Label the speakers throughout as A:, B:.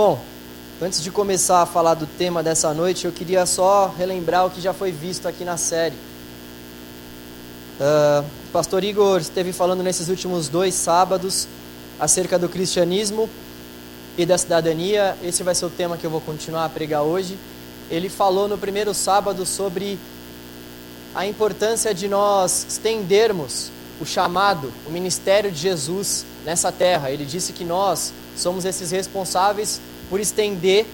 A: Bom, antes de começar a falar do tema dessa noite, eu queria só relembrar o que já foi visto aqui na série. Uh, o pastor Igor esteve falando nesses últimos dois sábados acerca do cristianismo e da cidadania. Esse vai ser o tema que eu vou continuar a pregar hoje. Ele falou no primeiro sábado sobre a importância de nós estendermos o chamado, o ministério de Jesus nessa terra. Ele disse que nós somos esses responsáveis por estender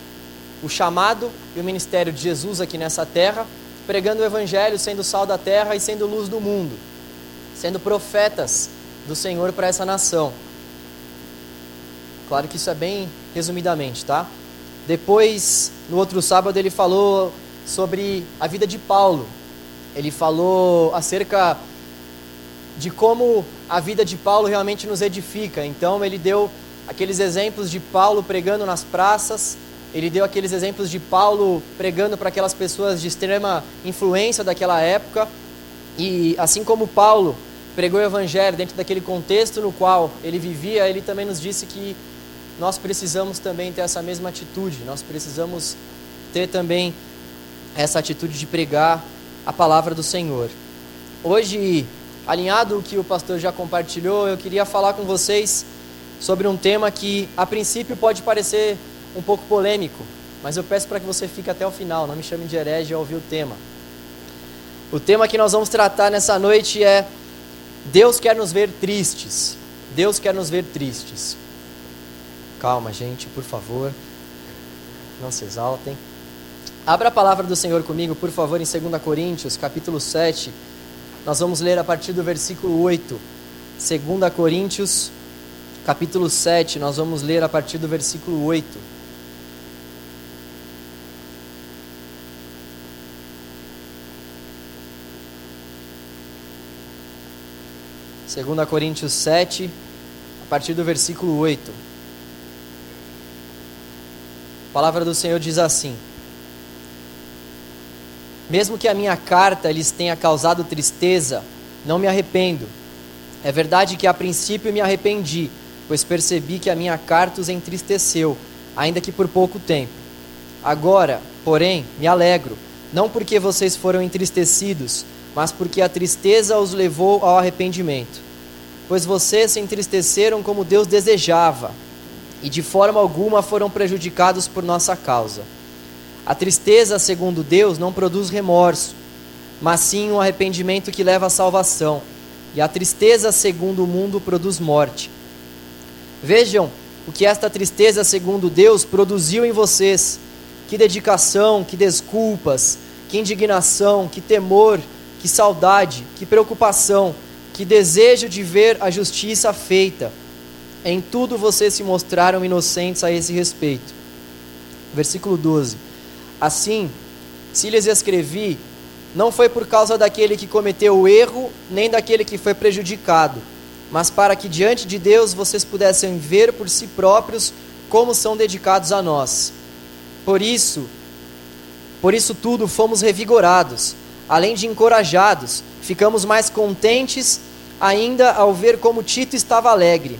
A: o chamado e o ministério de Jesus aqui nessa terra, pregando o evangelho, sendo sal da terra e sendo luz do mundo, sendo profetas do Senhor para essa nação. Claro que isso é bem resumidamente, tá? Depois, no outro sábado, ele falou sobre a vida de Paulo. Ele falou acerca de como a vida de Paulo realmente nos edifica. Então, ele deu aqueles exemplos de Paulo pregando nas praças, ele deu aqueles exemplos de Paulo pregando para aquelas pessoas de extrema influência daquela época. E assim como Paulo pregou o evangelho dentro daquele contexto no qual ele vivia, ele também nos disse que nós precisamos também ter essa mesma atitude, nós precisamos ter também essa atitude de pregar a palavra do Senhor. Hoje, alinhado o que o pastor já compartilhou, eu queria falar com vocês sobre um tema que a princípio pode parecer um pouco polêmico, mas eu peço para que você fique até o final, não me chame de herege ao ouvir o tema. O tema que nós vamos tratar nessa noite é Deus quer nos ver tristes. Deus quer nos ver tristes. Calma, gente, por favor. Não se exaltem. Abra a palavra do Senhor comigo, por favor, em 2 Coríntios, capítulo 7. Nós vamos ler a partir do versículo 8. 2 Coríntios, capítulo 7, nós vamos ler a partir do versículo 8. Segunda Coríntios 7, a partir do versículo 8. A palavra do Senhor diz assim: Mesmo que a minha carta lhes tenha causado tristeza, não me arrependo. É verdade que a princípio me arrependi, pois percebi que a minha carta os entristeceu, ainda que por pouco tempo. Agora, porém, me alegro, não porque vocês foram entristecidos, mas porque a tristeza os levou ao arrependimento. Pois vocês se entristeceram como Deus desejava e de forma alguma foram prejudicados por nossa causa. A tristeza, segundo Deus, não produz remorso, mas sim um arrependimento que leva à salvação. E a tristeza, segundo o mundo, produz morte. Vejam o que esta tristeza, segundo Deus, produziu em vocês. Que dedicação, que desculpas, que indignação, que temor, que saudade, que preocupação, que desejo de ver a justiça feita em tudo vocês se mostraram inocentes a esse respeito. Versículo 12. Assim, se lhes escrevi, não foi por causa daquele que cometeu o erro, nem daquele que foi prejudicado, mas para que diante de Deus vocês pudessem ver por si próprios como são dedicados a nós. Por isso, por isso tudo fomos revigorados, além de encorajados, ficamos mais contentes ainda ao ver como Tito estava alegre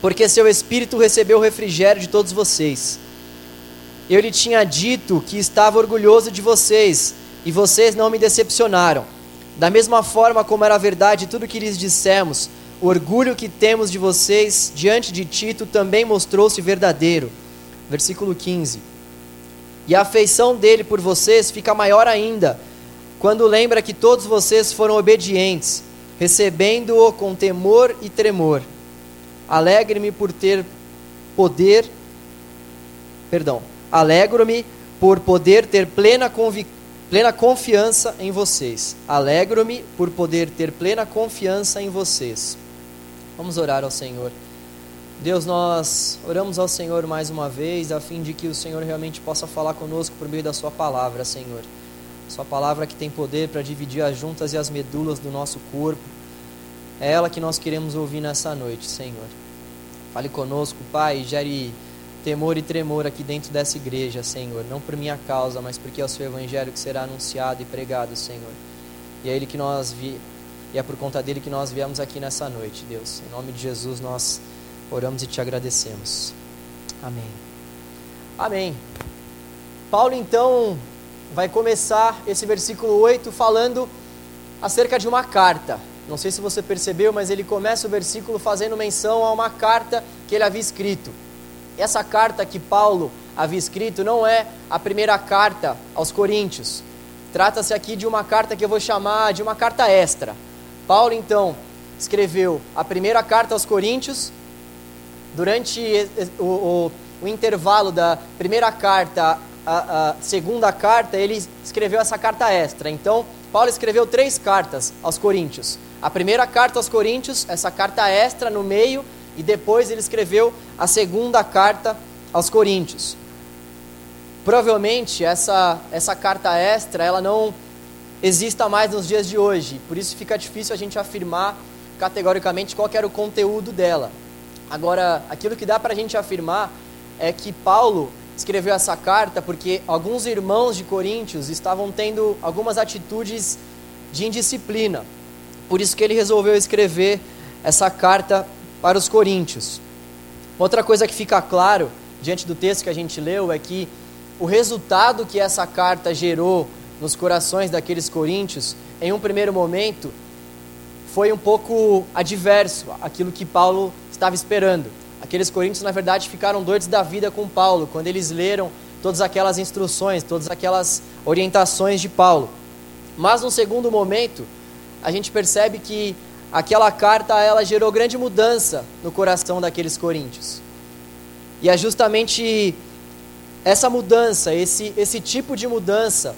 A: porque seu espírito recebeu o refrigério de todos vocês. Eu lhe tinha dito que estava orgulhoso de vocês, e vocês não me decepcionaram. Da mesma forma como era verdade tudo que lhes dissemos, o orgulho que temos de vocês diante de Tito também mostrou-se verdadeiro. Versículo 15. E a afeição dele por vocês fica maior ainda, quando lembra que todos vocês foram obedientes, recebendo-o com temor e tremor. Alegre-me por ter poder, perdão, alegro-me por poder ter plena, plena confiança em vocês. Alegro-me por poder ter plena confiança em vocês. Vamos orar ao Senhor. Deus, nós oramos ao Senhor mais uma vez, a fim de que o Senhor realmente possa falar conosco por meio da Sua palavra, Senhor. Sua palavra que tem poder para dividir as juntas e as medulas do nosso corpo é ela que nós queremos ouvir nessa noite, Senhor. Fale conosco, Pai, gere temor e tremor aqui dentro dessa igreja, Senhor. Não por minha causa, mas porque é o seu evangelho que será anunciado e pregado, Senhor. E é ele que nós vi e é por conta dele que nós viemos aqui nessa noite, Deus. Em nome de Jesus nós oramos e te agradecemos. Amém. Amém. Paulo então vai começar esse versículo 8 falando acerca de uma carta. Não sei se você percebeu, mas ele começa o versículo fazendo menção a uma carta que ele havia escrito. Essa carta que Paulo havia escrito não é a primeira carta aos Coríntios. Trata-se aqui de uma carta que eu vou chamar de uma carta extra. Paulo então escreveu a primeira carta aos Coríntios. Durante o, o o intervalo da primeira carta à, à segunda carta, ele escreveu essa carta extra. Então, Paulo escreveu três cartas aos Coríntios. A primeira carta aos Coríntios, essa carta extra no meio, e depois ele escreveu a segunda carta aos Coríntios. Provavelmente essa, essa carta extra ela não exista mais nos dias de hoje, por isso fica difícil a gente afirmar categoricamente qual era o conteúdo dela. Agora, aquilo que dá para a gente afirmar é que Paulo escreveu essa carta porque alguns irmãos de Coríntios estavam tendo algumas atitudes de indisciplina. Por isso que ele resolveu escrever essa carta para os coríntios. Outra coisa que fica claro diante do texto que a gente leu é que o resultado que essa carta gerou nos corações daqueles coríntios, em um primeiro momento, foi um pouco adverso àquilo que Paulo estava esperando. Aqueles coríntios, na verdade, ficaram doidos da vida com Paulo, quando eles leram todas aquelas instruções, todas aquelas orientações de Paulo. Mas, num segundo momento, a gente percebe que aquela carta ela gerou grande mudança no coração daqueles coríntios. E é justamente essa mudança, esse, esse tipo de mudança,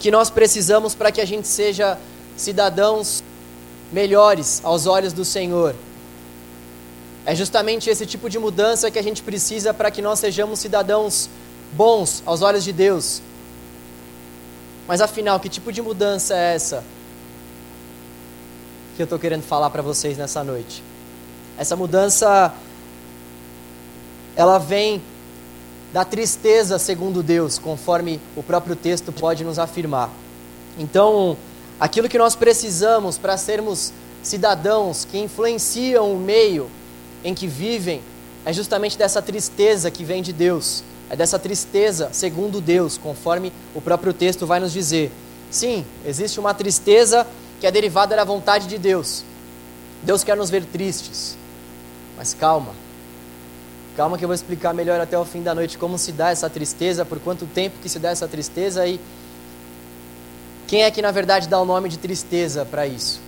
A: que nós precisamos para que a gente seja cidadãos melhores aos olhos do Senhor é justamente esse tipo de mudança que a gente precisa para que nós sejamos cidadãos bons aos olhos de Deus. Mas afinal, que tipo de mudança é essa que eu estou querendo falar para vocês nessa noite? Essa mudança, ela vem da tristeza segundo Deus, conforme o próprio texto pode nos afirmar. Então, aquilo que nós precisamos para sermos cidadãos que influenciam o meio em que vivem é justamente dessa tristeza que vem de Deus. É dessa tristeza segundo Deus, conforme o próprio texto vai nos dizer. Sim, existe uma tristeza que é derivada da vontade de Deus. Deus quer nos ver tristes. Mas calma. Calma que eu vou explicar melhor até o fim da noite como se dá essa tristeza, por quanto tempo que se dá essa tristeza e quem é que na verdade dá o nome de tristeza para isso.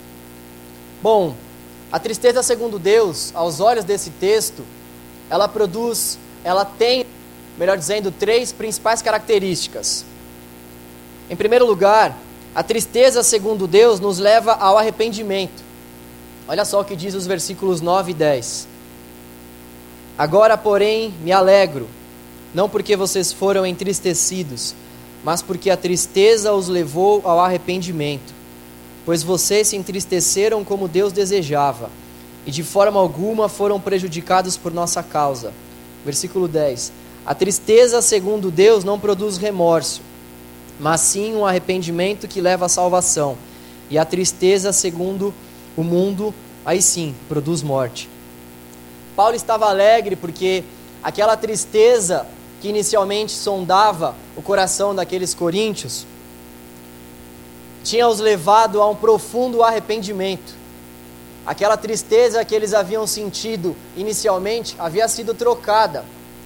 A: Bom, a tristeza, segundo Deus, aos olhos desse texto, ela produz, ela tem, melhor dizendo, três principais características. Em primeiro lugar, a tristeza, segundo Deus, nos leva ao arrependimento. Olha só o que diz os versículos 9 e 10. Agora, porém, me alegro, não porque vocês foram entristecidos, mas porque a tristeza os levou ao arrependimento pois vocês se entristeceram como Deus desejava, e de forma alguma foram prejudicados por nossa causa. Versículo 10: A tristeza, segundo Deus, não produz remorso, mas sim um arrependimento que leva à salvação, e a tristeza, segundo o mundo, aí sim, produz morte. Paulo estava alegre porque aquela tristeza que inicialmente sondava o coração daqueles coríntios, tinha os levado a um profundo arrependimento. Aquela tristeza que eles haviam sentido inicialmente havia sido trocada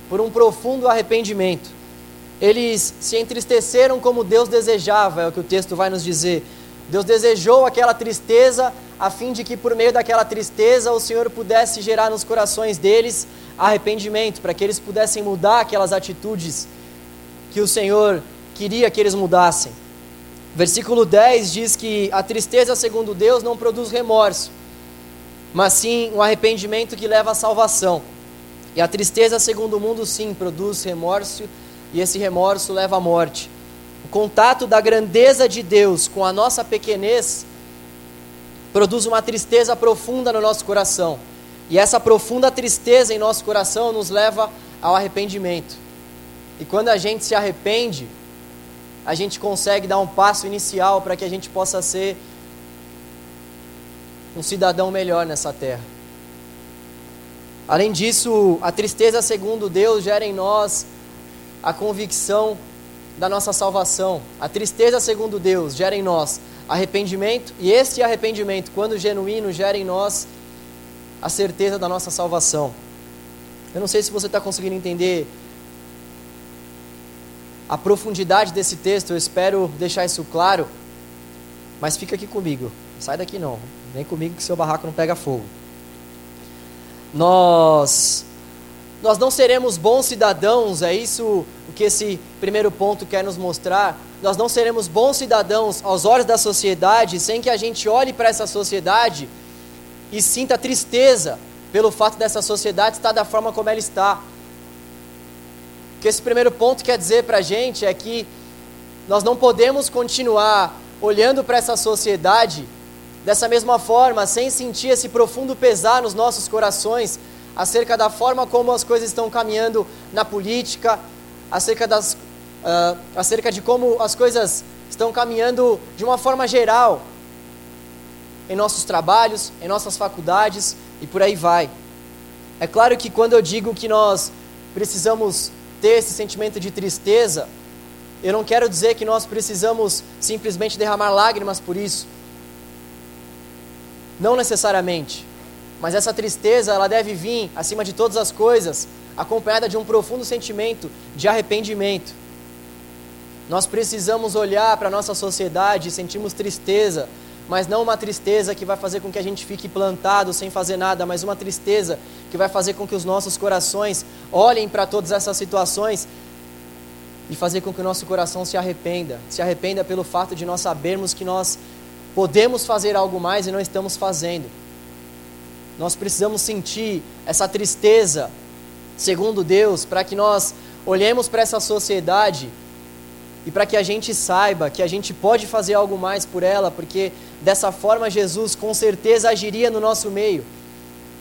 A: por um profundo arrependimento. Eles se entristeceram como Deus desejava, é o que o texto vai nos dizer. Deus desejou aquela tristeza a fim de que por meio daquela tristeza o Senhor pudesse gerar nos corações deles arrependimento, para que eles pudessem mudar aquelas atitudes que o Senhor queria que eles mudassem. Versículo 10 diz que a tristeza, segundo Deus, não produz remorso, mas sim um arrependimento que leva à salvação. E a tristeza, segundo o mundo, sim, produz remorso, e esse remorso leva à morte. O contato da grandeza de Deus com a nossa pequenez produz uma tristeza profunda no nosso coração. E essa profunda tristeza em nosso coração nos leva ao arrependimento. E quando a gente se arrepende, a gente consegue dar um passo inicial para que a gente possa ser um cidadão melhor nessa terra. Além disso, a tristeza, segundo Deus, gera em nós a convicção da nossa salvação. A tristeza, segundo Deus, gera em nós arrependimento, e este arrependimento, quando genuíno, gera em nós a certeza da nossa salvação. Eu não sei se você está conseguindo entender a profundidade desse texto, eu espero deixar isso claro, mas fica aqui comigo, sai daqui não, vem comigo que seu barraco não pega fogo. Nós, nós não seremos bons cidadãos, é isso que esse primeiro ponto quer nos mostrar. Nós não seremos bons cidadãos aos olhos da sociedade sem que a gente olhe para essa sociedade e sinta tristeza pelo fato dessa sociedade estar da forma como ela está. O que esse primeiro ponto quer dizer para a gente é que nós não podemos continuar olhando para essa sociedade dessa mesma forma, sem sentir esse profundo pesar nos nossos corações acerca da forma como as coisas estão caminhando na política, acerca, das, uh, acerca de como as coisas estão caminhando de uma forma geral em nossos trabalhos, em nossas faculdades e por aí vai. É claro que quando eu digo que nós precisamos ter esse sentimento de tristeza, eu não quero dizer que nós precisamos simplesmente derramar lágrimas por isso. Não necessariamente. Mas essa tristeza, ela deve vir, acima de todas as coisas, acompanhada de um profundo sentimento de arrependimento. Nós precisamos olhar para a nossa sociedade e sentirmos tristeza mas não uma tristeza que vai fazer com que a gente fique plantado sem fazer nada, mas uma tristeza que vai fazer com que os nossos corações olhem para todas essas situações e fazer com que o nosso coração se arrependa. Se arrependa pelo fato de nós sabermos que nós podemos fazer algo mais e não estamos fazendo. Nós precisamos sentir essa tristeza, segundo Deus, para que nós olhemos para essa sociedade e para que a gente saiba que a gente pode fazer algo mais por ela, porque dessa forma Jesus com certeza agiria no nosso meio.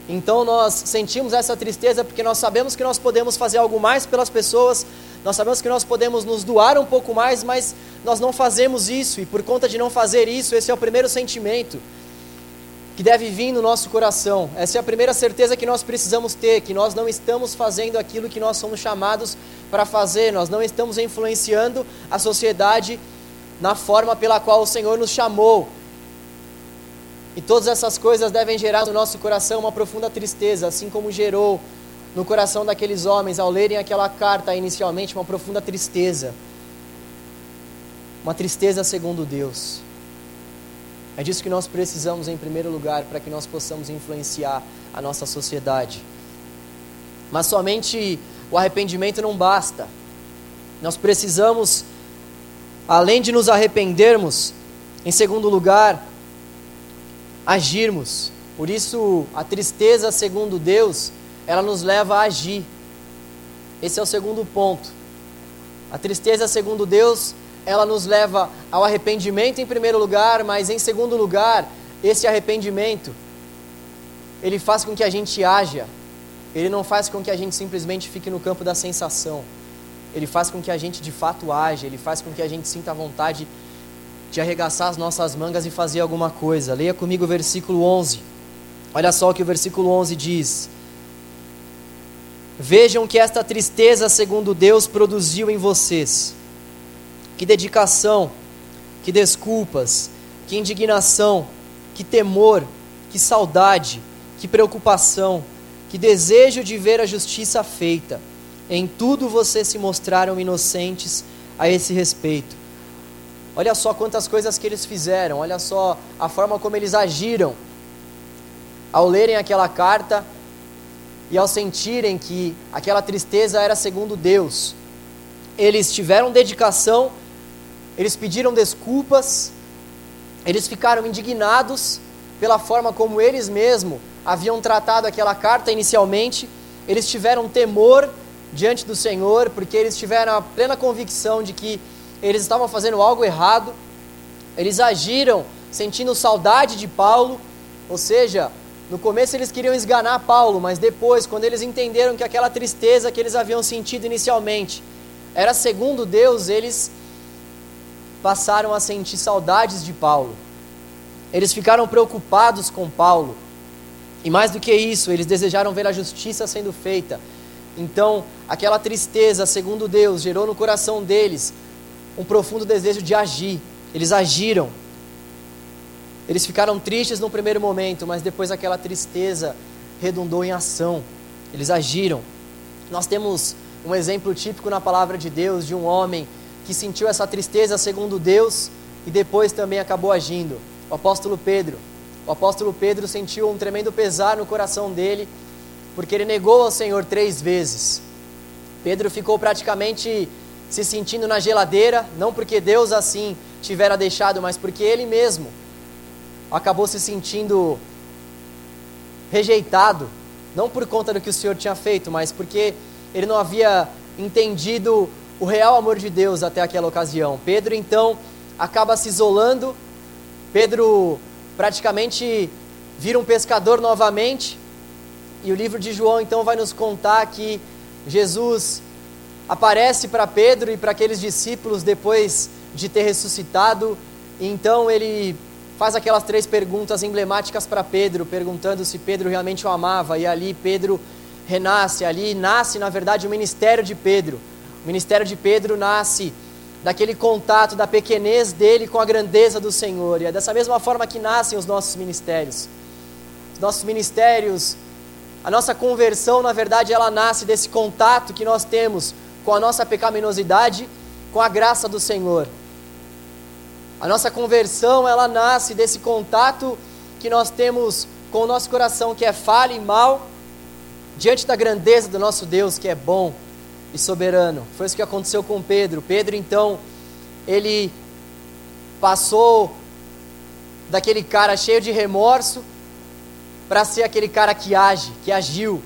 A: Então nós sentimos essa tristeza porque nós sabemos que nós podemos fazer algo mais pelas pessoas, nós sabemos que nós podemos nos doar um pouco mais, mas nós não fazemos isso, e por conta de não fazer isso, esse é o primeiro sentimento que deve vir no nosso coração. Essa é a primeira certeza que nós precisamos ter, que nós não estamos fazendo aquilo que nós somos chamados para fazer, nós não estamos influenciando a sociedade na forma pela qual o Senhor nos chamou. E todas essas coisas devem gerar no nosso coração uma profunda tristeza, assim como gerou no coração daqueles homens ao lerem aquela carta inicialmente uma profunda tristeza. Uma tristeza segundo Deus. É disso que nós precisamos em primeiro lugar para que nós possamos influenciar a nossa sociedade. Mas somente o arrependimento não basta. Nós precisamos, além de nos arrependermos, em segundo lugar, agirmos. Por isso, a tristeza, segundo Deus, ela nos leva a agir. Esse é o segundo ponto. A tristeza, segundo Deus, ela nos leva ao arrependimento em primeiro lugar, mas em segundo lugar, esse arrependimento ele faz com que a gente haja. Ele não faz com que a gente simplesmente fique no campo da sensação. Ele faz com que a gente de fato age, ele faz com que a gente sinta a vontade de arregaçar as nossas mangas e fazer alguma coisa. Leia comigo o versículo 11. Olha só o que o versículo 11 diz: Vejam que esta tristeza, segundo Deus, produziu em vocês que dedicação, que desculpas, que indignação, que temor, que saudade, que preocupação, que desejo de ver a justiça feita. Em tudo vocês se mostraram inocentes a esse respeito. Olha só quantas coisas que eles fizeram, olha só a forma como eles agiram ao lerem aquela carta e ao sentirem que aquela tristeza era segundo Deus. Eles tiveram dedicação eles pediram desculpas, eles ficaram indignados pela forma como eles mesmos haviam tratado aquela carta inicialmente, eles tiveram temor diante do Senhor, porque eles tiveram a plena convicção de que eles estavam fazendo algo errado, eles agiram sentindo saudade de Paulo, ou seja, no começo eles queriam esganar Paulo, mas depois, quando eles entenderam que aquela tristeza que eles haviam sentido inicialmente era segundo Deus, eles passaram a sentir saudades de Paulo. Eles ficaram preocupados com Paulo. E mais do que isso, eles desejaram ver a justiça sendo feita. Então, aquela tristeza, segundo Deus, gerou no coração deles um profundo desejo de agir. Eles agiram. Eles ficaram tristes no primeiro momento, mas depois aquela tristeza redundou em ação. Eles agiram. Nós temos um exemplo típico na palavra de Deus de um homem que sentiu essa tristeza segundo Deus e depois também acabou agindo. O apóstolo Pedro. O apóstolo Pedro sentiu um tremendo pesar no coração dele, porque ele negou ao Senhor três vezes. Pedro ficou praticamente se sentindo na geladeira, não porque Deus assim tivera deixado, mas porque ele mesmo acabou se sentindo rejeitado, não por conta do que o Senhor tinha feito, mas porque ele não havia entendido o real amor de Deus até aquela ocasião. Pedro então acaba se isolando, Pedro praticamente vira um pescador novamente, e o livro de João então vai nos contar que Jesus aparece para Pedro e para aqueles discípulos depois de ter ressuscitado, e então ele faz aquelas três perguntas emblemáticas para Pedro, perguntando se Pedro realmente o amava, e ali Pedro renasce, ali nasce, na verdade, o ministério de Pedro. O ministério de Pedro nasce daquele contato, da pequenez dele com a grandeza do Senhor, e é dessa mesma forma que nascem os nossos ministérios. Os nossos ministérios, a nossa conversão, na verdade, ela nasce desse contato que nós temos com a nossa pecaminosidade, com a graça do Senhor. A nossa conversão, ela nasce desse contato que nós temos com o nosso coração que é falho e mal, diante da grandeza do nosso Deus que é bom e soberano. Foi isso que aconteceu com Pedro. Pedro, então, ele passou daquele cara cheio de remorso para ser aquele cara que age, que agiu.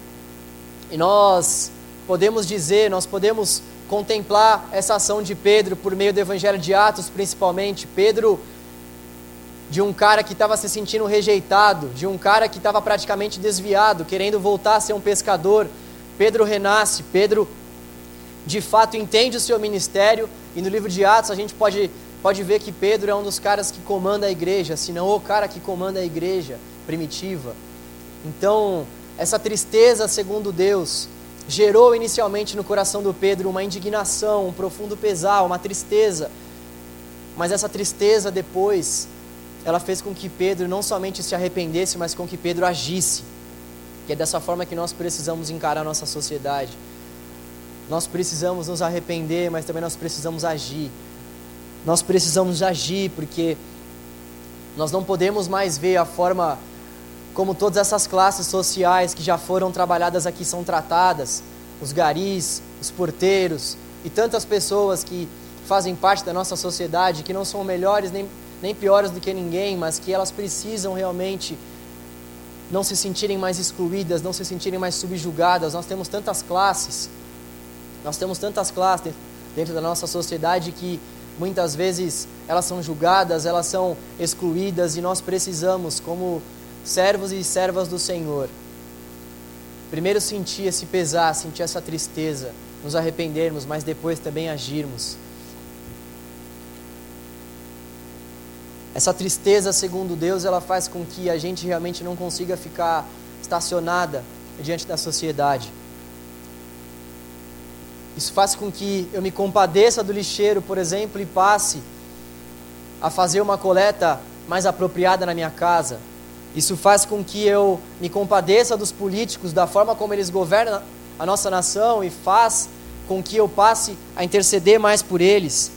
A: E nós podemos dizer, nós podemos contemplar essa ação de Pedro por meio do Evangelho de Atos, principalmente. Pedro, de um cara que estava se sentindo rejeitado, de um cara que estava praticamente desviado, querendo voltar a ser um pescador. Pedro renasce, Pedro de fato entende o seu ministério, e no livro de Atos a gente pode, pode ver que Pedro é um dos caras que comanda a igreja, se não o cara que comanda a igreja primitiva. Então, essa tristeza, segundo Deus, gerou inicialmente no coração do Pedro uma indignação, um profundo pesar, uma tristeza. Mas essa tristeza depois, ela fez com que Pedro não somente se arrependesse, mas com que Pedro agisse. Que é dessa forma que nós precisamos encarar a nossa sociedade. Nós precisamos nos arrepender, mas também nós precisamos agir. Nós precisamos agir porque nós não podemos mais ver a forma como todas essas classes sociais que já foram trabalhadas aqui são tratadas, os garis, os porteiros e tantas pessoas que fazem parte da nossa sociedade, que não são melhores nem, nem piores do que ninguém, mas que elas precisam realmente não se sentirem mais excluídas, não se sentirem mais subjugadas. Nós temos tantas classes, nós temos tantas classes dentro da nossa sociedade que muitas vezes elas são julgadas, elas são excluídas e nós precisamos, como servos e servas do Senhor. Primeiro sentir esse pesar, sentir essa tristeza, nos arrependermos, mas depois também agirmos. Essa tristeza, segundo Deus, ela faz com que a gente realmente não consiga ficar estacionada diante da sociedade. Isso faz com que eu me compadeça do lixeiro, por exemplo, e passe a fazer uma coleta mais apropriada na minha casa. Isso faz com que eu me compadeça dos políticos, da forma como eles governam a nossa nação e faz com que eu passe a interceder mais por eles.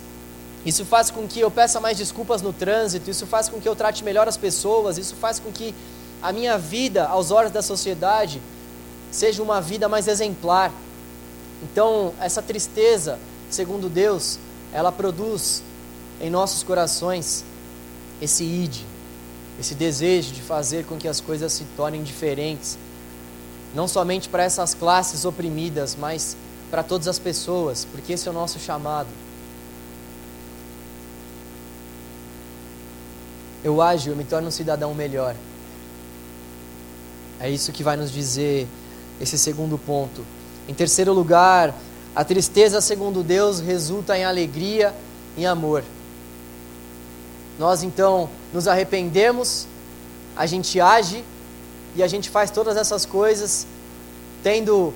A: Isso faz com que eu peça mais desculpas no trânsito, isso faz com que eu trate melhor as pessoas, isso faz com que a minha vida, aos olhos da sociedade, seja uma vida mais exemplar. Então, essa tristeza, segundo Deus, ela produz em nossos corações esse id, esse desejo de fazer com que as coisas se tornem diferentes, não somente para essas classes oprimidas, mas para todas as pessoas, porque esse é o nosso chamado. Eu ajo, eu me torno um cidadão melhor. É isso que vai nos dizer esse segundo ponto. Em terceiro lugar, a tristeza, segundo Deus, resulta em alegria e amor. Nós então nos arrependemos, a gente age e a gente faz todas essas coisas tendo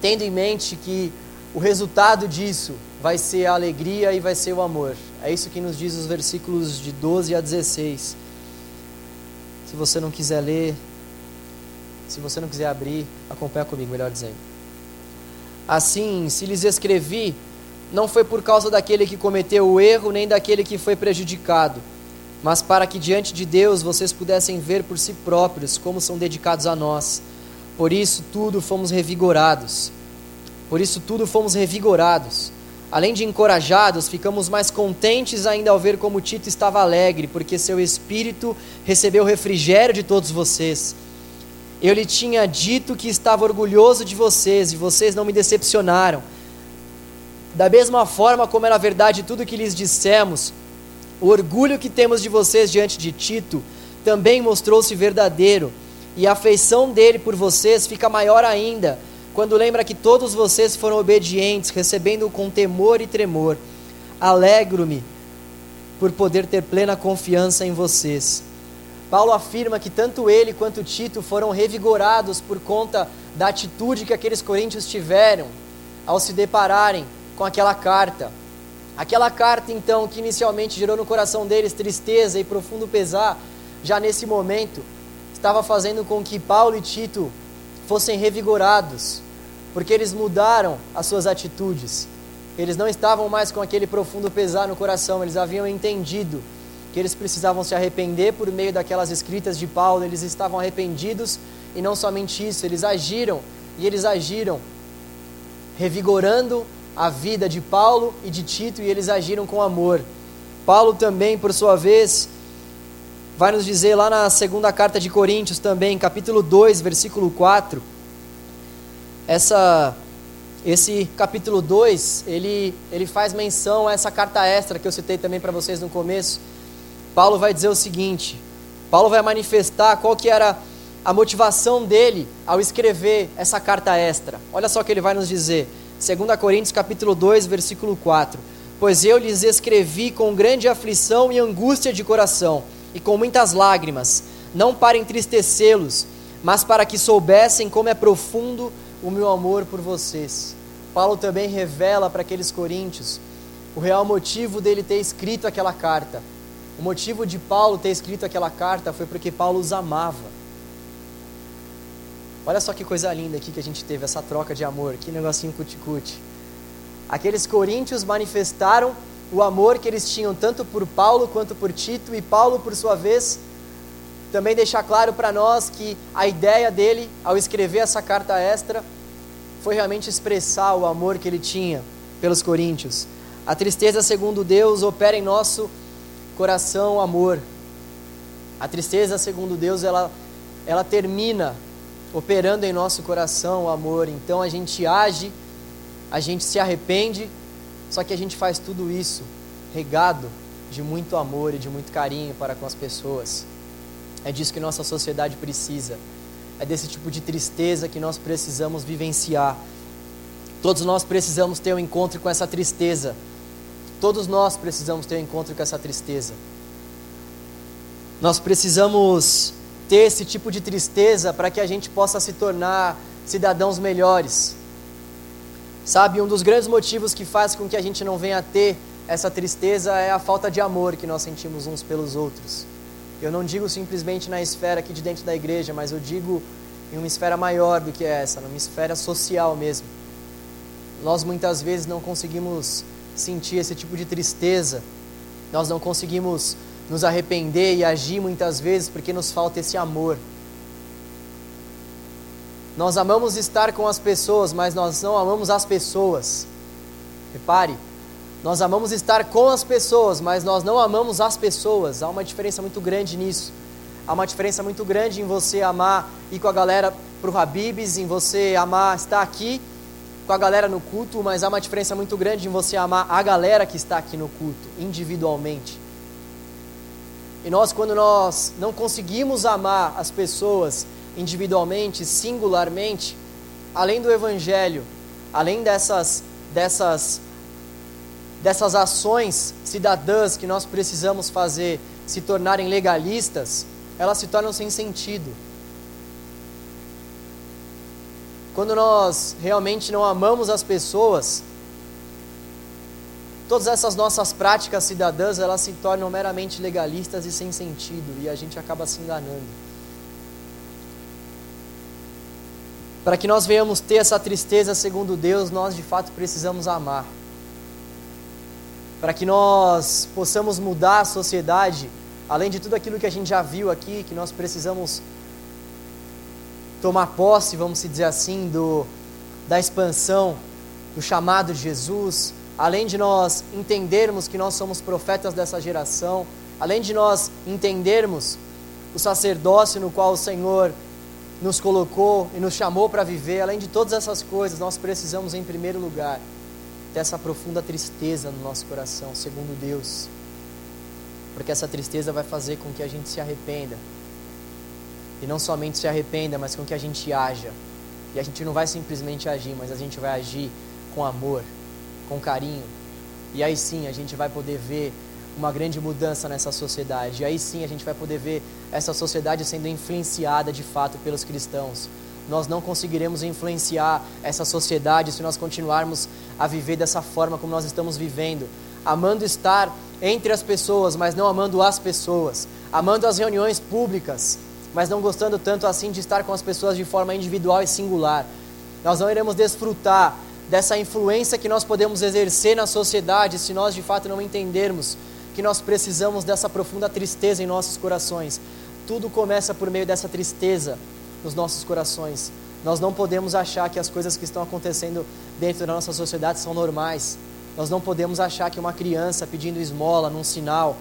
A: tendo em mente que o resultado disso vai ser a alegria e vai ser o amor. É isso que nos diz os versículos de 12 a 16. Se você não quiser ler, se você não quiser abrir, acompanha comigo, melhor dizendo. Assim, se lhes escrevi, não foi por causa daquele que cometeu o erro, nem daquele que foi prejudicado, mas para que diante de Deus vocês pudessem ver por si próprios como são dedicados a nós. Por isso tudo fomos revigorados. Por isso tudo fomos revigorados. Além de encorajados, ficamos mais contentes ainda ao ver como Tito estava alegre, porque seu espírito recebeu refrigério de todos vocês. Eu lhe tinha dito que estava orgulhoso de vocês, e vocês não me decepcionaram. Da mesma forma como era verdade tudo que lhes dissemos, o orgulho que temos de vocês diante de Tito também mostrou-se verdadeiro, e a afeição dele por vocês fica maior ainda, quando lembra que todos vocês foram obedientes, recebendo-o com temor e tremor. Alegro-me por poder ter plena confiança em vocês. Paulo afirma que tanto ele quanto Tito foram revigorados por conta da atitude que aqueles coríntios tiveram ao se depararem com aquela carta. Aquela carta, então, que inicialmente gerou no coração deles tristeza e profundo pesar, já nesse momento, estava fazendo com que Paulo e Tito fossem revigorados, porque eles mudaram as suas atitudes. Eles não estavam mais com aquele profundo pesar no coração, eles haviam entendido que eles precisavam se arrepender por meio daquelas escritas de Paulo, eles estavam arrependidos e não somente isso, eles agiram e eles agiram revigorando a vida de Paulo e de Tito e eles agiram com amor. Paulo também, por sua vez, vai nos dizer lá na segunda carta de Coríntios também, capítulo 2, versículo 4. Essa esse capítulo 2, ele ele faz menção a essa carta extra que eu citei também para vocês no começo. Paulo vai dizer o seguinte: Paulo vai manifestar qual que era a motivação dele ao escrever essa carta extra. Olha só o que ele vai nos dizer. 2 Coríntios capítulo 2, versículo 4. Pois eu lhes escrevi com grande aflição e angústia de coração, e com muitas lágrimas, não para entristecê-los, mas para que soubessem como é profundo o meu amor por vocês. Paulo também revela para aqueles coríntios o real motivo dele ter escrito aquela carta. O motivo de Paulo ter escrito aquela carta foi porque Paulo os amava. Olha só que coisa linda aqui que a gente teve, essa troca de amor, que negocinho cuticute. Aqueles coríntios manifestaram o amor que eles tinham tanto por Paulo quanto por Tito, e Paulo, por sua vez, também deixa claro para nós que a ideia dele, ao escrever essa carta extra, foi realmente expressar o amor que ele tinha pelos coríntios. A tristeza, segundo Deus, opera em nosso coração amor. A tristeza, segundo Deus, ela, ela termina operando em nosso coração o amor. Então a gente age, a gente se arrepende, só que a gente faz tudo isso regado de muito amor e de muito carinho para com as pessoas. É disso que nossa sociedade precisa. É desse tipo de tristeza que nós precisamos vivenciar. Todos nós precisamos ter um encontro com essa tristeza. Todos nós precisamos ter um encontro com essa tristeza. Nós precisamos ter esse tipo de tristeza para que a gente possa se tornar cidadãos melhores. Sabe, um dos grandes motivos que faz com que a gente não venha a ter essa tristeza é a falta de amor que nós sentimos uns pelos outros. Eu não digo simplesmente na esfera aqui de dentro da igreja, mas eu digo em uma esfera maior do que essa, numa esfera social mesmo. Nós muitas vezes não conseguimos sentir esse tipo de tristeza, nós não conseguimos nos arrepender e agir muitas vezes porque nos falta esse amor. Nós amamos estar com as pessoas, mas nós não amamos as pessoas. Repare, nós amamos estar com as pessoas, mas nós não amamos as pessoas. Há uma diferença muito grande nisso. Há uma diferença muito grande em você amar ir com a galera para o Habibs, em você amar estar aqui com a galera no culto, mas há uma diferença muito grande em você amar a galera que está aqui no culto, individualmente. E nós, quando nós não conseguimos amar as pessoas individualmente, singularmente, além do Evangelho, além dessas, dessas, dessas ações cidadãs que nós precisamos fazer se tornarem legalistas, elas se tornam sem sentido. Quando nós realmente não amamos as pessoas, todas essas nossas práticas cidadãs, elas se tornam meramente legalistas e sem sentido, e a gente acaba se enganando. Para que nós venhamos ter essa tristeza segundo Deus, nós de fato precisamos amar. Para que nós possamos mudar a sociedade, além de tudo aquilo que a gente já viu aqui, que nós precisamos tomar posse, vamos dizer assim, do, da expansão, do chamado de Jesus, além de nós entendermos que nós somos profetas dessa geração, além de nós entendermos o sacerdócio no qual o Senhor nos colocou e nos chamou para viver, além de todas essas coisas, nós precisamos, em primeiro lugar, ter essa profunda tristeza no nosso coração, segundo Deus, porque essa tristeza vai fazer com que a gente se arrependa e não somente se arrependa, mas com que a gente haja. E a gente não vai simplesmente agir, mas a gente vai agir com amor, com carinho. E aí sim a gente vai poder ver uma grande mudança nessa sociedade. E aí sim a gente vai poder ver essa sociedade sendo influenciada de fato pelos cristãos. Nós não conseguiremos influenciar essa sociedade se nós continuarmos a viver dessa forma como nós estamos vivendo, amando estar entre as pessoas, mas não amando as pessoas, amando as reuniões públicas, mas não gostando tanto assim de estar com as pessoas de forma individual e singular. Nós não iremos desfrutar dessa influência que nós podemos exercer na sociedade se nós de fato não entendermos que nós precisamos dessa profunda tristeza em nossos corações. Tudo começa por meio dessa tristeza nos nossos corações. Nós não podemos achar que as coisas que estão acontecendo dentro da nossa sociedade são normais. Nós não podemos achar que uma criança pedindo esmola num sinal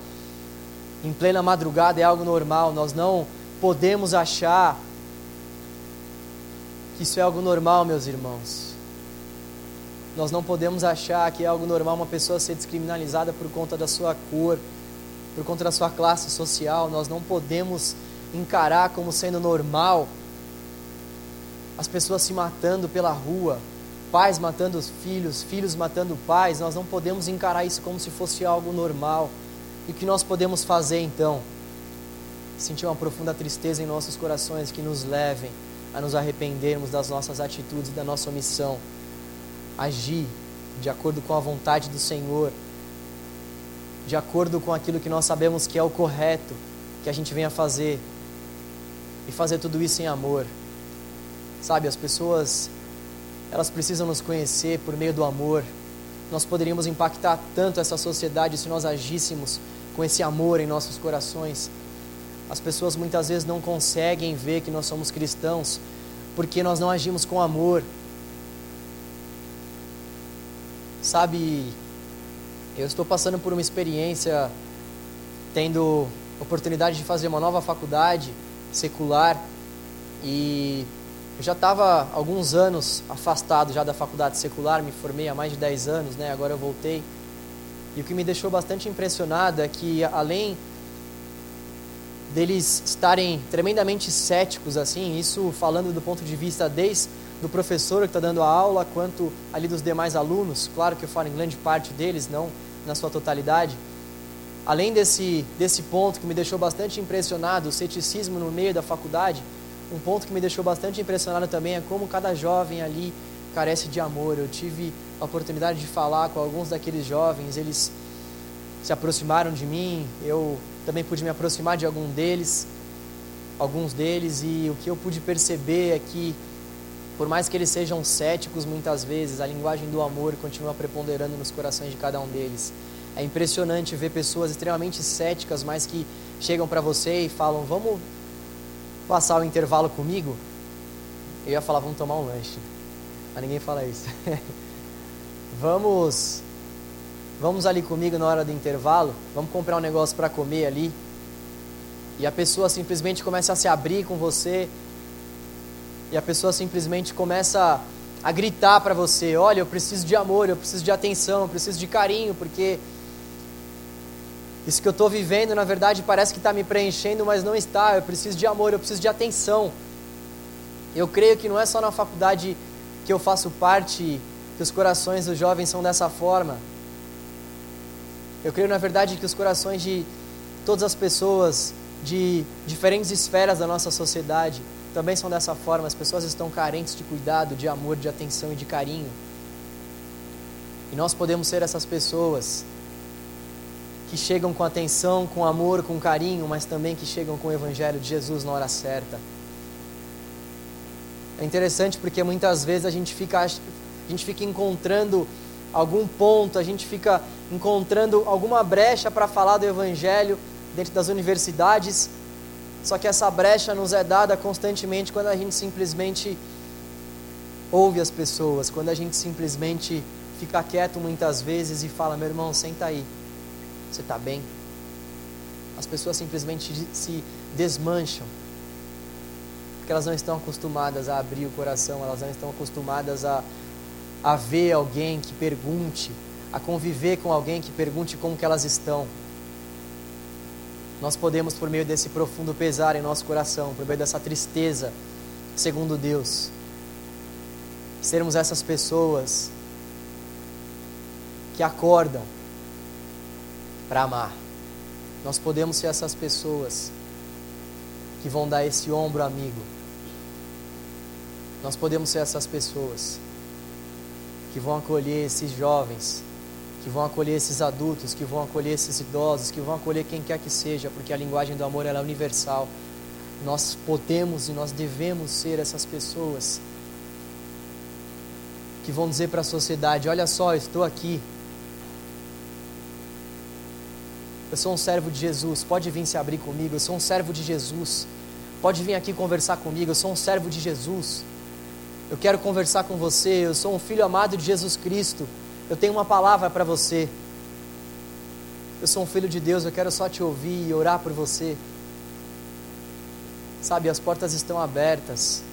A: em plena madrugada é algo normal. Nós não podemos achar que isso é algo normal, meus irmãos. Nós não podemos achar que é algo normal uma pessoa ser descriminalizada por conta da sua cor, por conta da sua classe social. Nós não podemos encarar como sendo normal as pessoas se matando pela rua, pais matando os filhos, filhos matando pais. Nós não podemos encarar isso como se fosse algo normal. E o que nós podemos fazer então? Sentir uma profunda tristeza em nossos corações que nos levem a nos arrependermos das nossas atitudes, da nossa omissão, agir de acordo com a vontade do Senhor, de acordo com aquilo que nós sabemos que é o correto que a gente venha fazer e fazer tudo isso em amor. Sabe, as pessoas elas precisam nos conhecer por meio do amor. Nós poderíamos impactar tanto essa sociedade se nós agíssemos com esse amor em nossos corações. As pessoas muitas vezes não conseguem ver que nós somos cristãos porque nós não agimos com amor. Sabe, eu estou passando por uma experiência, tendo oportunidade de fazer uma nova faculdade secular e eu já estava alguns anos afastado já da faculdade secular, me formei há mais de 10 anos, né? Agora eu voltei. E o que me deixou bastante impressionado é que além deles estarem tremendamente céticos assim, isso falando do ponto de vista desde do professor que está dando a aula, quanto ali dos demais alunos, claro que eu falo em grande parte deles, não na sua totalidade. Além desse, desse ponto que me deixou bastante impressionado, o ceticismo no meio da faculdade, um ponto que me deixou bastante impressionado também é como cada jovem ali carece de amor. Eu tive a oportunidade de falar com alguns daqueles jovens, eles se aproximaram de mim, eu também pude me aproximar de algum deles, alguns deles, e o que eu pude perceber é que, por mais que eles sejam céticos muitas vezes, a linguagem do amor continua preponderando nos corações de cada um deles. É impressionante ver pessoas extremamente céticas, mas que chegam para você e falam: Vamos passar o intervalo comigo? Eu ia falar: Vamos tomar um lanche. Mas ninguém fala isso. vamos vamos ali comigo na hora do intervalo, vamos comprar um negócio para comer ali. E a pessoa simplesmente começa a se abrir com você. E a pessoa simplesmente começa a gritar para você: Olha, eu preciso de amor, eu preciso de atenção, eu preciso de carinho, porque isso que eu estou vivendo, na verdade, parece que está me preenchendo, mas não está. Eu preciso de amor, eu preciso de atenção. Eu creio que não é só na faculdade que eu faço parte que os corações dos jovens são dessa forma. Eu creio, na verdade, que os corações de todas as pessoas de diferentes esferas da nossa sociedade também são dessa forma. As pessoas estão carentes de cuidado, de amor, de atenção e de carinho. E nós podemos ser essas pessoas que chegam com atenção, com amor, com carinho, mas também que chegam com o Evangelho de Jesus na hora certa. É interessante porque muitas vezes a gente fica, a gente fica encontrando algum ponto, a gente fica encontrando alguma brecha para falar do Evangelho dentro das universidades, só que essa brecha nos é dada constantemente quando a gente simplesmente ouve as pessoas, quando a gente simplesmente fica quieto muitas vezes e fala: meu irmão, senta aí, você está bem? As pessoas simplesmente se desmancham, porque elas não estão acostumadas a abrir o coração, elas não estão acostumadas a, a ver alguém que pergunte, a conviver com alguém que pergunte como que elas estão. Nós podemos, por meio desse profundo pesar em nosso coração, por meio dessa tristeza, segundo Deus, sermos essas pessoas que acordam para amar. Nós podemos ser essas pessoas que vão dar esse ombro amigo. Nós podemos ser essas pessoas que vão acolher esses jovens, que vão acolher esses adultos, que vão acolher esses idosos, que vão acolher quem quer que seja, porque a linguagem do amor é universal. Nós podemos e nós devemos ser essas pessoas que vão dizer para a sociedade: olha só, estou aqui, Eu sou um servo de Jesus, pode vir se abrir comigo. Eu sou um servo de Jesus, pode vir aqui conversar comigo. Eu sou um servo de Jesus. Eu quero conversar com você. Eu sou um filho amado de Jesus Cristo. Eu tenho uma palavra para você. Eu sou um filho de Deus. Eu quero só te ouvir e orar por você. Sabe, as portas estão abertas.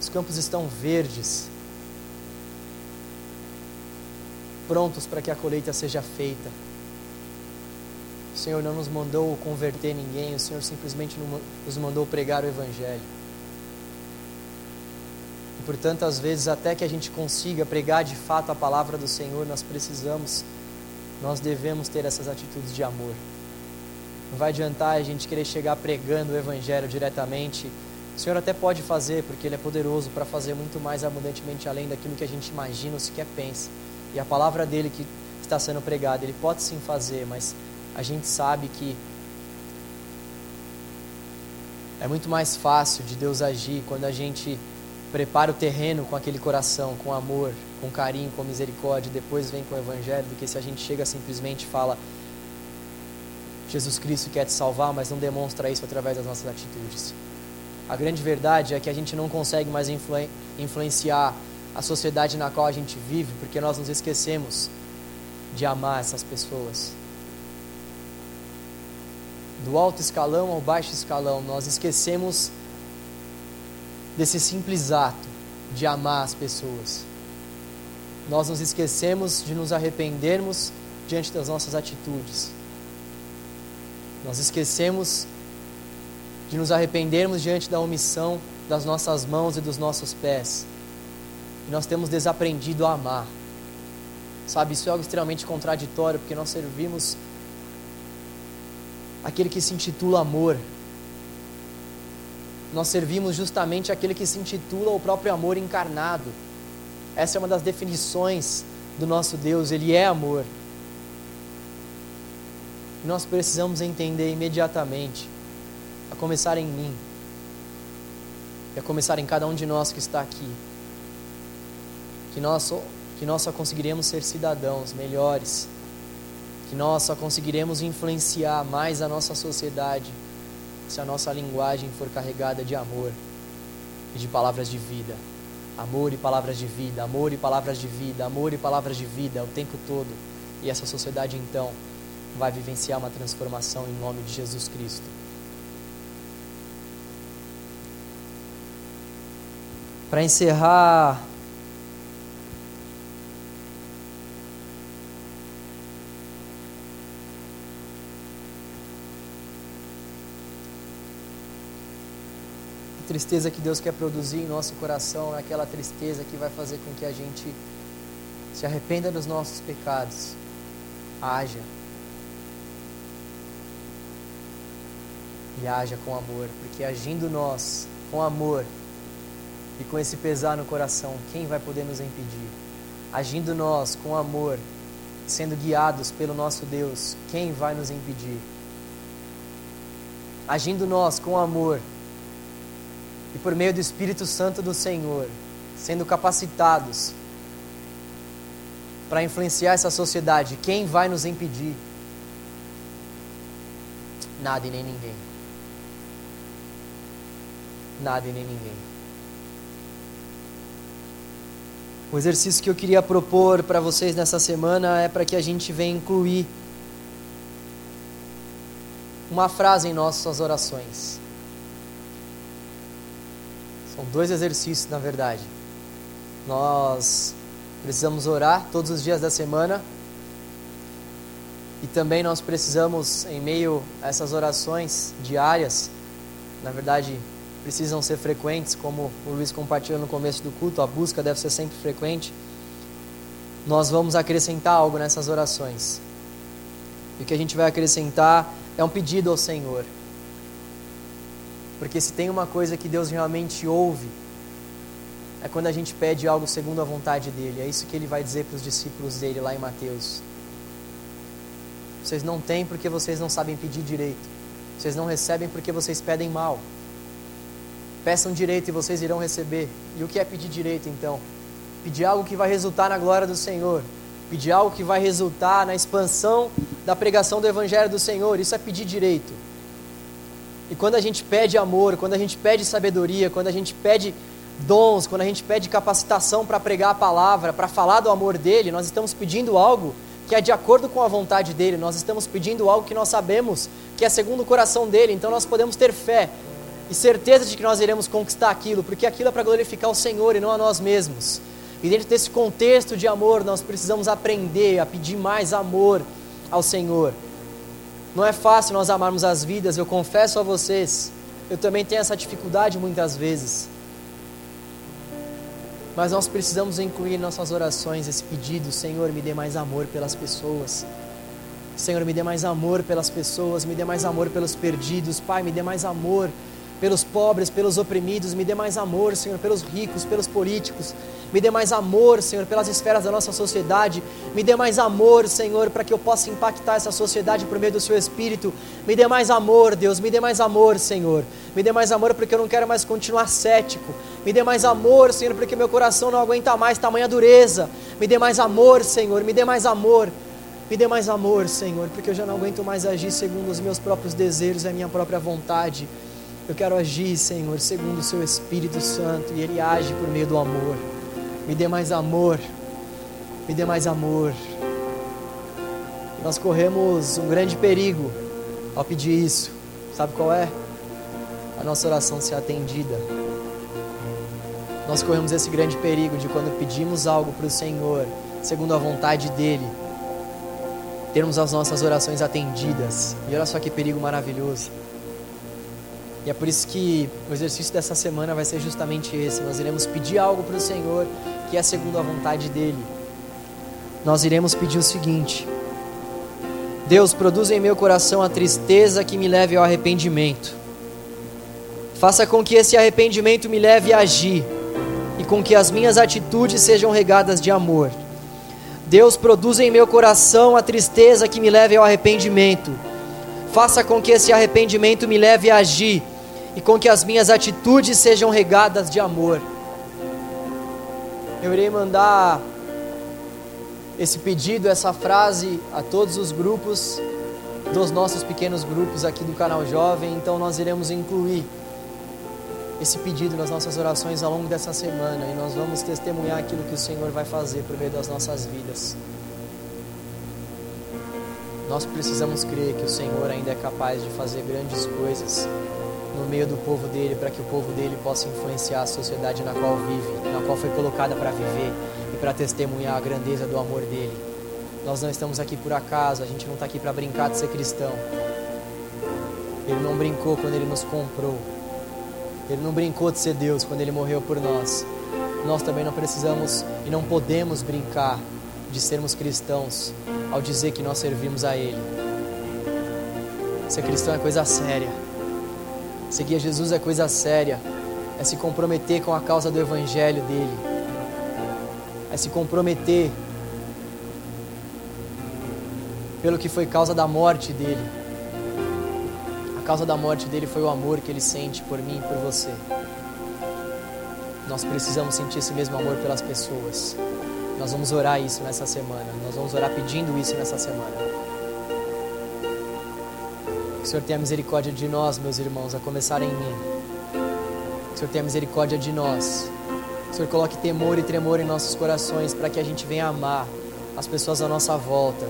A: Os campos estão verdes prontos para que a colheita seja feita. O Senhor não nos mandou converter ninguém, o Senhor simplesmente nos mandou pregar o Evangelho. E por tantas vezes, até que a gente consiga pregar de fato a palavra do Senhor, nós precisamos, nós devemos ter essas atitudes de amor. Não vai adiantar a gente querer chegar pregando o Evangelho diretamente. O Senhor até pode fazer, porque Ele é poderoso para fazer muito mais abundantemente além daquilo que a gente imagina ou sequer pensa. E a palavra dele que está sendo pregada, ele pode sim fazer, mas a gente sabe que é muito mais fácil de Deus agir quando a gente prepara o terreno com aquele coração, com amor, com carinho, com misericórdia, e depois vem com o evangelho, do que se a gente chega simplesmente e fala Jesus Cristo quer te salvar, mas não demonstra isso através das nossas atitudes. A grande verdade é que a gente não consegue mais influ influenciar a sociedade na qual a gente vive, porque nós nos esquecemos de amar essas pessoas. Do alto escalão ao baixo escalão, nós esquecemos desse simples ato de amar as pessoas. Nós nos esquecemos de nos arrependermos diante das nossas atitudes. Nós esquecemos de nos arrependermos diante da omissão das nossas mãos e dos nossos pés. E nós temos desaprendido a amar. Sabe, isso é algo extremamente contraditório, porque nós servimos aquele que se intitula amor. Nós servimos justamente aquele que se intitula o próprio amor encarnado. Essa é uma das definições do nosso Deus, ele é amor. E nós precisamos entender imediatamente, a começar em mim, e a começar em cada um de nós que está aqui, que nós, que nós só conseguiremos ser cidadãos melhores, que nós só conseguiremos influenciar mais a nossa sociedade se a nossa linguagem for carregada de amor e de palavras de vida. Amor e palavras de vida, amor e palavras de vida, amor e palavras de vida o tempo todo. E essa sociedade então vai vivenciar uma transformação em nome de Jesus Cristo. Para encerrar tristeza que Deus quer produzir em nosso coração é aquela tristeza que vai fazer com que a gente se arrependa dos nossos pecados, haja. e haja com amor, porque agindo nós com amor e com esse pesar no coração, quem vai poder nos impedir? Agindo nós com amor, sendo guiados pelo nosso Deus, quem vai nos impedir? Agindo nós com amor e por meio do Espírito Santo do Senhor, sendo capacitados para influenciar essa sociedade, quem vai nos impedir? Nada e nem ninguém. Nada e nem ninguém. O exercício que eu queria propor para vocês nessa semana é para que a gente venha incluir uma frase em nossas orações. São dois exercícios, na verdade. Nós precisamos orar todos os dias da semana e também nós precisamos, em meio a essas orações diárias, na verdade, precisam ser frequentes, como o Luiz compartilhou no começo do culto, a busca deve ser sempre frequente. Nós vamos acrescentar algo nessas orações. E o que a gente vai acrescentar é um pedido ao Senhor. Porque se tem uma coisa que Deus realmente ouve, é quando a gente pede algo segundo a vontade dele. É isso que ele vai dizer para os discípulos dele lá em Mateus. Vocês não têm porque vocês não sabem pedir direito. Vocês não recebem porque vocês pedem mal. Peçam direito e vocês irão receber. E o que é pedir direito então? Pedir algo que vai resultar na glória do Senhor. Pedir algo que vai resultar na expansão da pregação do Evangelho do Senhor. Isso é pedir direito. E quando a gente pede amor, quando a gente pede sabedoria, quando a gente pede dons, quando a gente pede capacitação para pregar a palavra, para falar do amor dele, nós estamos pedindo algo que é de acordo com a vontade dele, nós estamos pedindo algo que nós sabemos que é segundo o coração dele, então nós podemos ter fé e certeza de que nós iremos conquistar aquilo, porque aquilo é para glorificar o Senhor e não a nós mesmos. E dentro desse contexto de amor, nós precisamos aprender a pedir mais amor ao Senhor. Não é fácil nós amarmos as vidas, eu confesso a vocês, eu também tenho essa dificuldade muitas vezes. Mas nós precisamos incluir em nossas orações esse pedido: Senhor, me dê mais amor pelas pessoas. Senhor, me dê mais amor pelas pessoas, me dê mais amor pelos perdidos. Pai, me dê mais amor pelos pobres, pelos oprimidos. Me dê mais amor, Senhor, pelos ricos, pelos políticos. Me dê mais amor, Senhor, pelas esferas da nossa sociedade. Me dê mais amor, Senhor, para que eu possa impactar essa sociedade por meio do Seu Espírito. Me dê mais amor, Deus. Me dê mais amor, Senhor. Me dê mais amor porque eu não quero mais continuar cético. Me dê mais amor, Senhor, porque meu coração não aguenta mais tamanha dureza. Me dê mais amor, Senhor. Me dê mais amor. Me dê mais amor, Senhor, porque eu já não aguento mais agir segundo os meus próprios desejos e a minha própria vontade. Eu quero agir, Senhor, segundo o Seu Espírito Santo e Ele age por meio do amor. Me dê mais amor. Me dê mais amor. Nós corremos um grande perigo ao pedir isso. Sabe qual é? A nossa oração ser atendida. Nós corremos esse grande perigo de quando pedimos algo para o Senhor, segundo a vontade dEle, termos as nossas orações atendidas. E olha só que perigo maravilhoso. E é por isso que o exercício dessa semana vai ser justamente esse. Nós iremos pedir algo para o Senhor que é segundo a vontade dEle. Nós iremos pedir o seguinte: Deus, produz em meu coração a tristeza que me leve ao arrependimento. Faça com que esse arrependimento me leve a agir e com que as minhas atitudes sejam regadas de amor. Deus, produz em meu coração a tristeza que me leve ao arrependimento. Faça com que esse arrependimento me leve a agir e com que as minhas atitudes sejam regadas de amor. Eu irei mandar esse pedido, essa frase a todos os grupos dos nossos pequenos grupos aqui do canal Jovem, então nós iremos incluir esse pedido nas nossas orações ao longo dessa semana e nós vamos testemunhar aquilo que o Senhor vai fazer por meio das nossas vidas. Nós precisamos crer que o Senhor ainda é capaz de fazer grandes coisas no meio do povo dele, para que o povo dele possa influenciar a sociedade na qual vive, na qual foi colocada para viver e para testemunhar a grandeza do amor dele. Nós não estamos aqui por acaso, a gente não está aqui para brincar de ser cristão. Ele não brincou quando ele nos comprou. Ele não brincou de ser Deus quando ele morreu por nós. Nós também não precisamos e não podemos brincar de sermos cristãos ao dizer que nós servimos a Ele. Ser cristão é coisa séria. Seguir a Jesus é coisa séria, é se comprometer com a causa do Evangelho dele, é se comprometer pelo que foi causa da morte dele. A causa da morte dele foi o amor que ele sente por mim e por você. Nós precisamos sentir esse mesmo amor pelas pessoas. Nós vamos orar isso nessa semana. Nós vamos orar pedindo isso nessa semana. Que o Senhor tenha misericórdia de nós, meus irmãos, a começar em mim. Que o Senhor tenha misericórdia de nós. Que o Senhor coloque temor e tremor em nossos corações para que a gente venha amar as pessoas à nossa volta.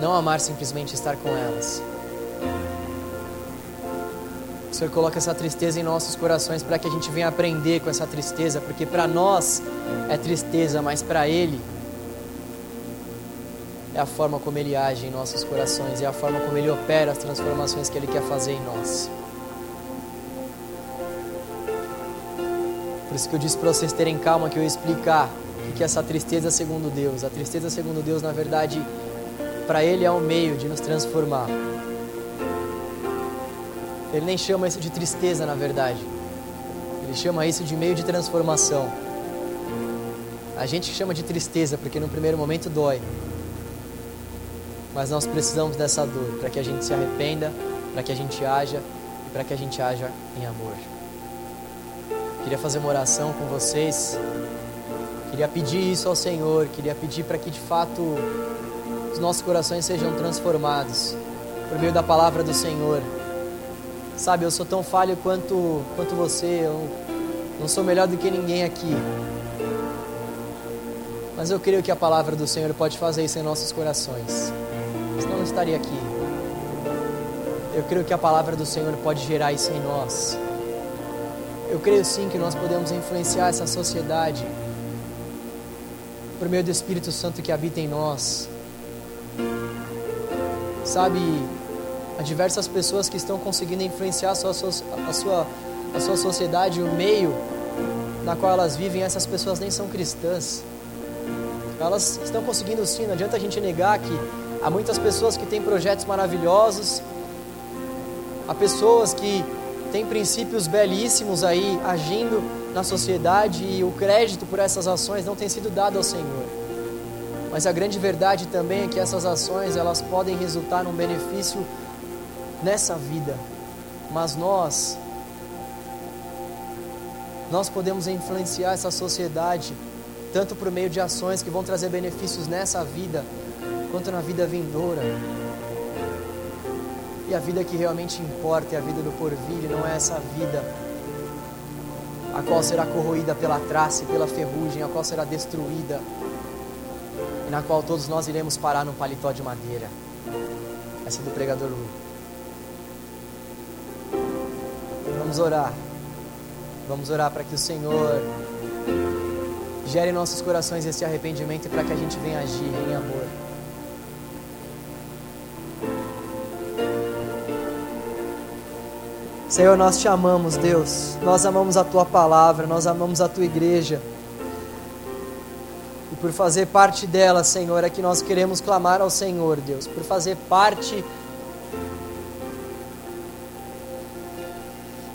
A: Não amar simplesmente estar com elas. O Senhor coloca essa tristeza em nossos corações para que a gente venha aprender com essa tristeza, porque para nós é tristeza, mas para Ele é a forma como Ele age em nossos corações, é a forma como Ele opera as transformações que Ele quer fazer em nós. Por isso que eu disse para vocês terem calma que eu ia explicar o que é essa tristeza segundo Deus. A tristeza segundo Deus, na verdade, para Ele é um meio de nos transformar. Ele nem chama isso de tristeza, na verdade. Ele chama isso de meio de transformação. A gente chama de tristeza porque no primeiro momento dói. Mas nós precisamos dessa dor para que a gente se arrependa, para que a gente haja e para que a gente haja em amor. Queria fazer uma oração com vocês. Queria pedir isso ao Senhor, queria pedir para que de fato os nossos corações sejam transformados por meio da palavra do Senhor. Sabe, eu sou tão falho quanto, quanto você, eu não sou melhor do que ninguém aqui. Mas eu creio que a palavra do Senhor pode fazer isso em nossos corações. Senão não estaria aqui. Eu creio que a palavra do Senhor pode gerar isso em nós. Eu creio sim que nós podemos influenciar essa sociedade por meio do Espírito Santo que habita em nós. Sabe, Há diversas pessoas que estão conseguindo influenciar a sua, a sua, a sua sociedade, o meio na qual elas vivem. Essas pessoas nem são cristãs. Elas estão conseguindo sim, não adianta a gente negar que há muitas pessoas que têm projetos maravilhosos, há pessoas que têm princípios belíssimos aí agindo na sociedade e o crédito por essas ações não tem sido dado ao Senhor. Mas a grande verdade também é que essas ações elas podem resultar num benefício nessa vida, mas nós nós podemos influenciar essa sociedade tanto por meio de ações que vão trazer benefícios nessa vida, quanto na vida vindoura. E a vida que realmente importa é a vida do porvir, e não é essa vida a qual será corroída pela traça e pela ferrugem, a qual será destruída e na qual todos nós iremos parar num paletó de madeira. Essa é do pregador Lu. Vamos orar. Vamos orar para que o Senhor gere em nossos corações esse arrependimento e para que a gente venha agir em amor. Senhor, nós te amamos, Deus. Nós amamos a tua palavra, nós amamos a tua igreja. E por fazer parte dela, Senhor, é que nós queremos clamar ao Senhor, Deus. Por fazer parte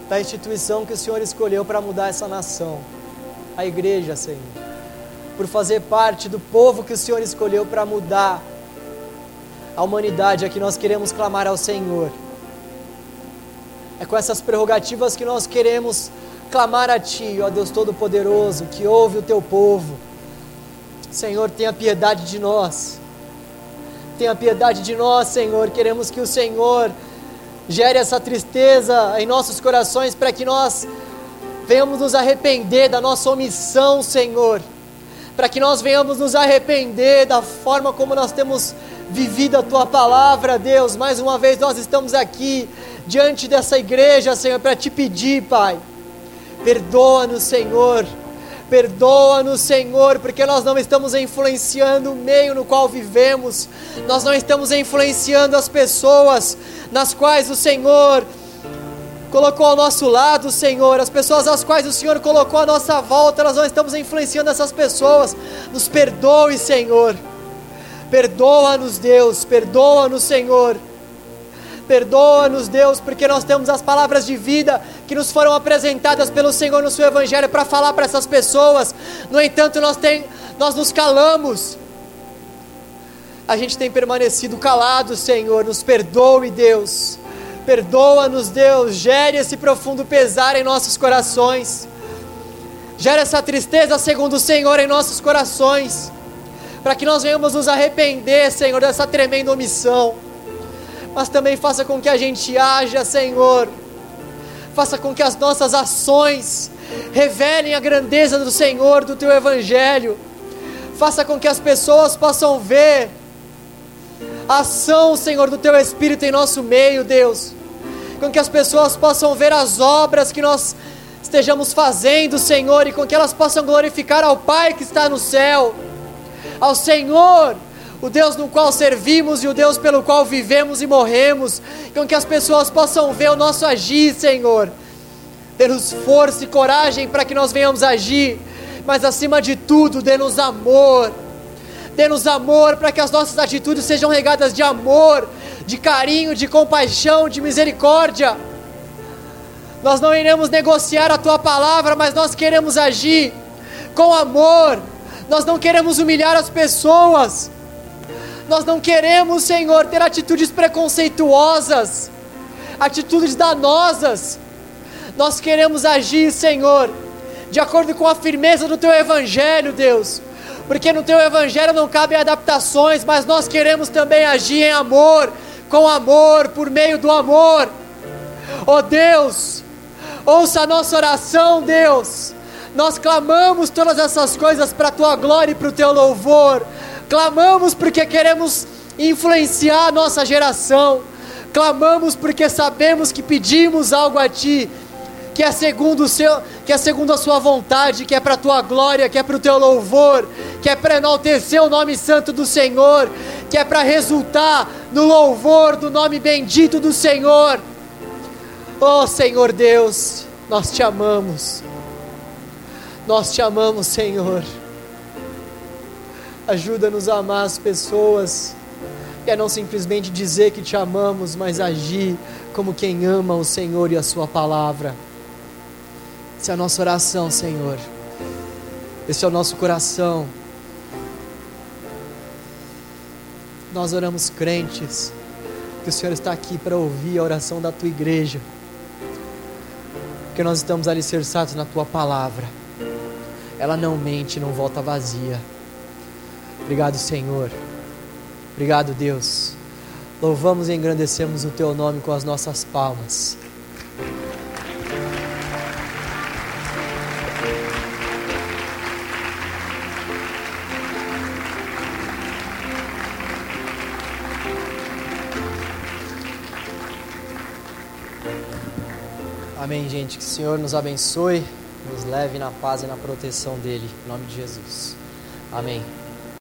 A: da instituição que o Senhor escolheu para mudar essa nação, a igreja, Senhor. Por fazer parte do povo que o Senhor escolheu para mudar a humanidade, é que nós queremos clamar ao Senhor. É com essas prerrogativas que nós queremos clamar a Ti, ó Deus Todo-Poderoso, que ouve o Teu povo. Senhor, tenha piedade de nós. Tenha piedade de nós, Senhor. Queremos que o Senhor gere essa tristeza em nossos corações para que nós venhamos nos arrepender da nossa omissão, Senhor. Para que nós venhamos nos arrepender da forma como nós temos vivido a tua palavra, Deus. Mais uma vez nós estamos aqui diante dessa igreja, Senhor, para te pedir, Pai. Perdoa-nos, Senhor Perdoa-nos, Senhor, porque nós não estamos influenciando o meio no qual vivemos, nós não estamos influenciando as pessoas nas quais o Senhor colocou ao nosso lado, Senhor, as pessoas às quais o Senhor colocou à nossa volta, nós não estamos influenciando essas pessoas. Nos perdoe, Senhor. Perdoa-nos, Deus, perdoa-nos, Senhor. Perdoa-nos, Deus, porque nós temos as palavras de vida que nos foram apresentadas pelo Senhor no seu Evangelho para falar para essas pessoas. No entanto, nós, tem, nós nos calamos. A gente tem permanecido calado, Senhor. Nos perdoe, Deus. Perdoa-nos, Deus. Gere esse profundo pesar em nossos corações. Gere essa tristeza, segundo o Senhor, em nossos corações. Para que nós venhamos nos arrepender, Senhor, dessa tremenda omissão. Mas também faça com que a gente haja, Senhor. Faça com que as nossas ações revelem a grandeza do Senhor, do Teu Evangelho. Faça com que as pessoas possam ver a ação, Senhor, do Teu Espírito em nosso meio, Deus. Com que as pessoas possam ver as obras que nós estejamos fazendo, Senhor, e com que elas possam glorificar ao Pai que está no céu, ao Senhor, o Deus no qual servimos e o Deus pelo qual vivemos e morremos, com que as pessoas possam ver o nosso agir, Senhor. Dê-nos força e coragem para que nós venhamos agir, mas acima de tudo, dê-nos amor Dê-nos amor para que as nossas atitudes sejam regadas de amor, de carinho, de compaixão, de misericórdia. Nós não iremos negociar a tua palavra, mas nós queremos agir com amor. Nós não queremos humilhar as pessoas. Nós não queremos, Senhor, ter atitudes preconceituosas, atitudes danosas. Nós queremos agir, Senhor, de acordo com a firmeza do teu evangelho, Deus porque no teu evangelho não cabem adaptações, mas nós queremos também agir em amor, com amor, por meio do amor. Oh Deus, ouça a nossa oração, Deus. Nós clamamos todas essas coisas para a tua glória e para o teu louvor. Clamamos porque queremos influenciar a nossa geração. Clamamos porque sabemos que pedimos algo a ti que é segundo o seu, que é segundo a sua vontade, que é para a tua glória, que é para o teu louvor, que é para enaltecer o nome santo do Senhor, que é para resultar no louvor do nome bendito do Senhor. Oh Senhor Deus, nós te amamos. Nós te amamos, Senhor. Ajuda-nos a amar as pessoas, e a não simplesmente dizer que te amamos, mas agir como quem ama o Senhor e a Sua palavra. Essa é a nossa oração, Senhor. Esse é o nosso coração. Nós oramos crentes, que o Senhor está aqui para ouvir a oração da tua igreja, porque nós estamos alicerçados na tua palavra. Ela não mente, não volta vazia. Obrigado, Senhor. Obrigado, Deus. Louvamos e engrandecemos o teu nome com as nossas palmas. Amém, gente. Que o Senhor nos abençoe, nos leve na paz e na proteção dele. Em nome de Jesus. Amém.